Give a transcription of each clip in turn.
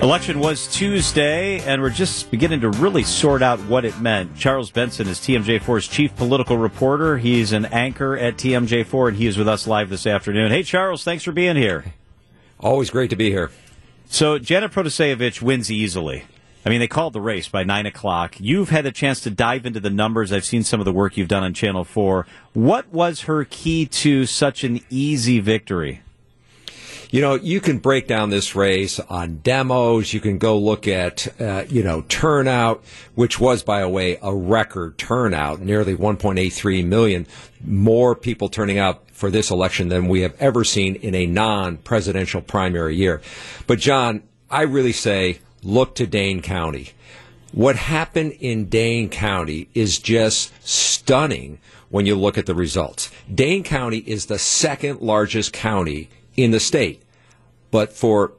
Election was Tuesday, and we're just beginning to really sort out what it meant. Charles Benson is TMJ4's chief political reporter. He's an anchor at TMJ4, and he is with us live this afternoon. Hey, Charles, thanks for being here. Always great to be here. So, Janet Protasiewicz wins easily. I mean, they called the race by 9 o'clock. You've had a chance to dive into the numbers. I've seen some of the work you've done on Channel 4. What was her key to such an easy victory? You know, you can break down this race on demos. You can go look at, uh, you know, turnout, which was, by the way, a record turnout, nearly 1.83 million more people turning out for this election than we have ever seen in a non-presidential primary year. But John, I really say look to Dane County. What happened in Dane County is just stunning when you look at the results. Dane County is the second largest county in the state. But for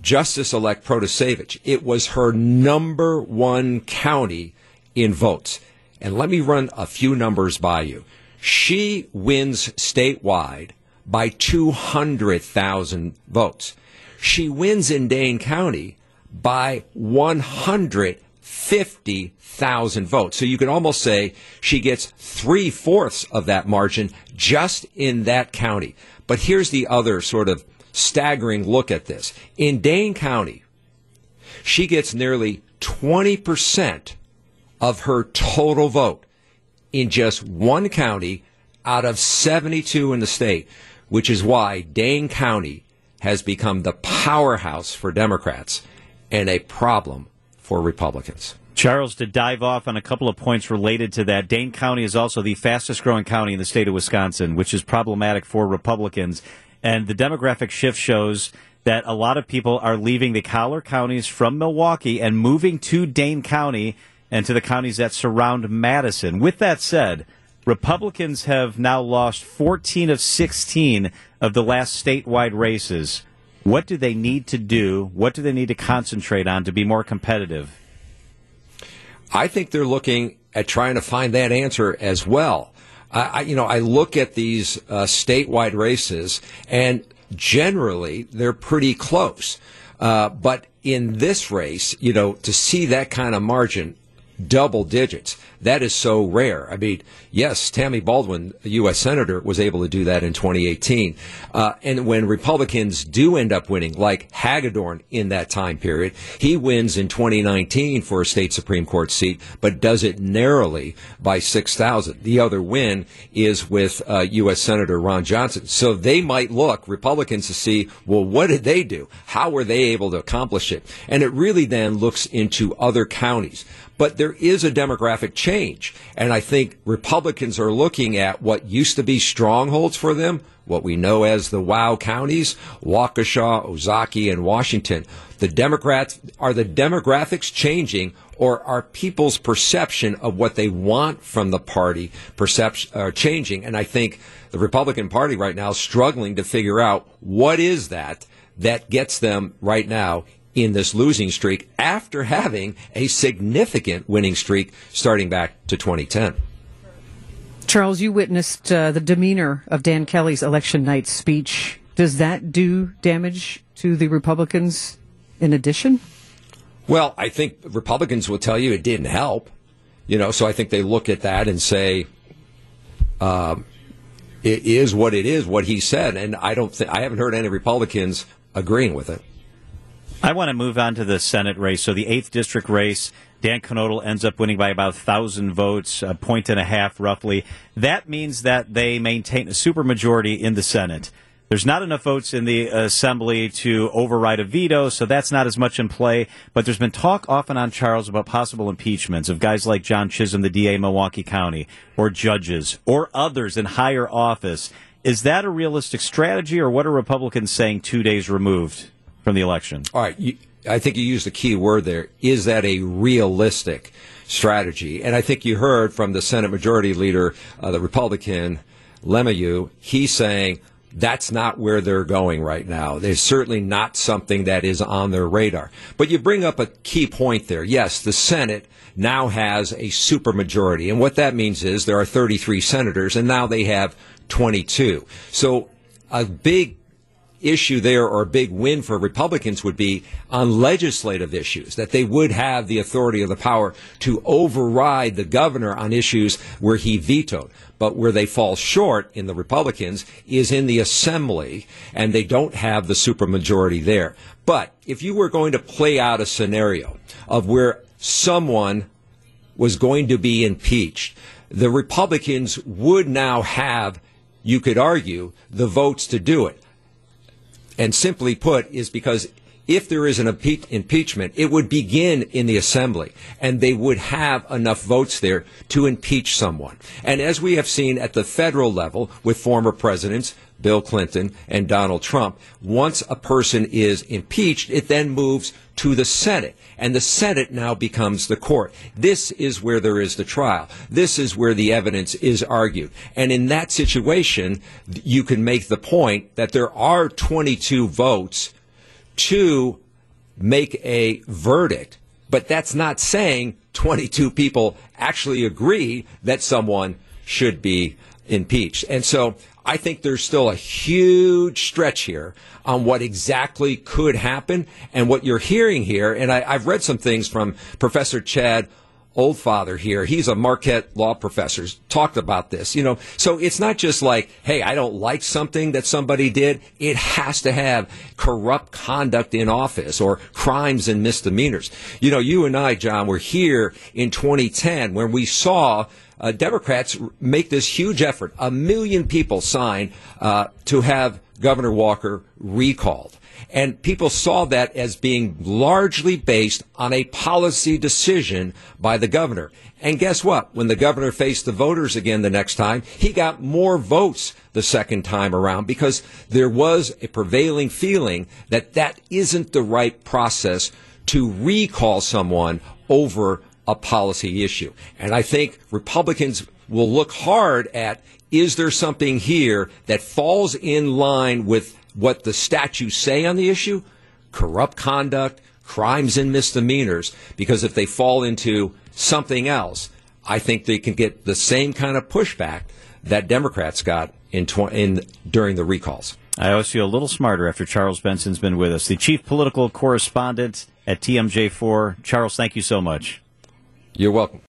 Justice elect Protasiewicz, it was her number one county in votes. And let me run a few numbers by you. She wins statewide by 200,000 votes. She wins in Dane County by 150,000 votes. So you can almost say she gets three fourths of that margin just in that county. But here's the other sort of staggering look at this. In Dane County, she gets nearly 20% of her total vote in just one county out of 72 in the state, which is why Dane County has become the powerhouse for Democrats and a problem for Republicans. Charles, to dive off on a couple of points related to that, Dane County is also the fastest growing county in the state of Wisconsin, which is problematic for Republicans. And the demographic shift shows that a lot of people are leaving the collar counties from Milwaukee and moving to Dane County and to the counties that surround Madison. With that said, Republicans have now lost 14 of 16 of the last statewide races. What do they need to do? What do they need to concentrate on to be more competitive? I think they're looking at trying to find that answer as well. I, you know, I look at these uh, statewide races, and generally they're pretty close. Uh, but in this race, you know, to see that kind of margin, double digits, that is so rare. I mean, yes, Tammy Baldwin, U.S. Senator, was able to do that in 2018. Uh, and when Republicans do end up winning, like Hagedorn in that time period, he wins in 2019 for a state Supreme Court seat, but does it narrowly by 6,000. The other win is with uh, U.S. Senator Ron Johnson. So they might look, Republicans, to see, well, what did they do? How were they able to accomplish it? And it really then looks into other counties. But there is a demographic change. And I think Republicans are looking at what used to be strongholds for them, what we know as the WOW counties, Waukesha, Ozaukee, and Washington. The Democrats, are the demographics changing or are people's perception of what they want from the party perception uh, changing? And I think the Republican Party right now is struggling to figure out what is that that gets them right now in this losing streak after having a significant winning streak starting back to 2010. Charles, you witnessed uh, the demeanor of Dan Kelly's election night speech. Does that do damage to the Republicans in addition? Well, I think Republicans will tell you it didn't help. You know, so I think they look at that and say, um, it is what it is, what he said. And I don't think, I haven't heard any Republicans agreeing with it. I want to move on to the Senate race. So the 8th district race, Dan Knodl ends up winning by about 1,000 votes, a point and a half roughly. That means that they maintain a supermajority in the Senate. There's not enough votes in the assembly to override a veto, so that's not as much in play. But there's been talk often on Charles about possible impeachments of guys like John Chisholm, the DA Milwaukee County, or judges, or others in higher office. Is that a realistic strategy, or what are Republicans saying two days removed from the election. All right. You, I think you used the key word there. Is that a realistic strategy? And I think you heard from the Senate Majority Leader, uh, the Republican LeMahieu, he's saying that's not where they're going right now. There's certainly not something that is on their radar. But you bring up a key point there. Yes, the Senate now has a supermajority. And what that means is there are 33 senators and now they have 22. So a big issue there or a big win for Republicans would be on legislative issues, that they would have the authority or the power to override the governor on issues where he vetoed. But where they fall short in the Republicans is in the assembly, and they don't have the supermajority there. But if you were going to play out a scenario of where someone was going to be impeached, the Republicans would now have, you could argue, the votes to do it. And simply put, is because if there is an impe- impeachment, it would begin in the assembly and they would have enough votes there to impeach someone. And as we have seen at the federal level with former presidents, Bill Clinton and Donald Trump, once a person is impeached, it then moves to the Senate. And the Senate now becomes the court. This is where there is the trial. This is where the evidence is argued. And in that situation, you can make the point that there are 22 votes to make a verdict. But that's not saying 22 people actually agree that someone should be impeached. And so I think there's still a huge stretch here on what exactly could happen and what you're hearing here. And I, have read some things from Professor Chad Oldfather here. He's a Marquette law professor. Talked about this, you know. So it's not just like, hey, I don't like something that somebody did. It has to have corrupt conduct in office or crimes and misdemeanors. You know, you and I, John, were here in 2010 when we saw uh, Democrats make this huge effort. A million people sign uh, to have Governor Walker recalled. And people saw that as being largely based on a policy decision by the governor. And guess what? When the governor faced the voters again the next time, he got more votes the second time around because there was a prevailing feeling that that isn't the right process to recall someone over a policy issue. And I think Republicans will look hard at is there something here that falls in line with what the statutes say on the issue? Corrupt conduct, crimes and misdemeanors, because if they fall into something else, I think they can get the same kind of pushback that Democrats got in, tw- in during the recalls. I always feel a little smarter after Charles Benson's been with us, the chief political correspondent at TMJ4. Charles, thank you so much. You're welcome.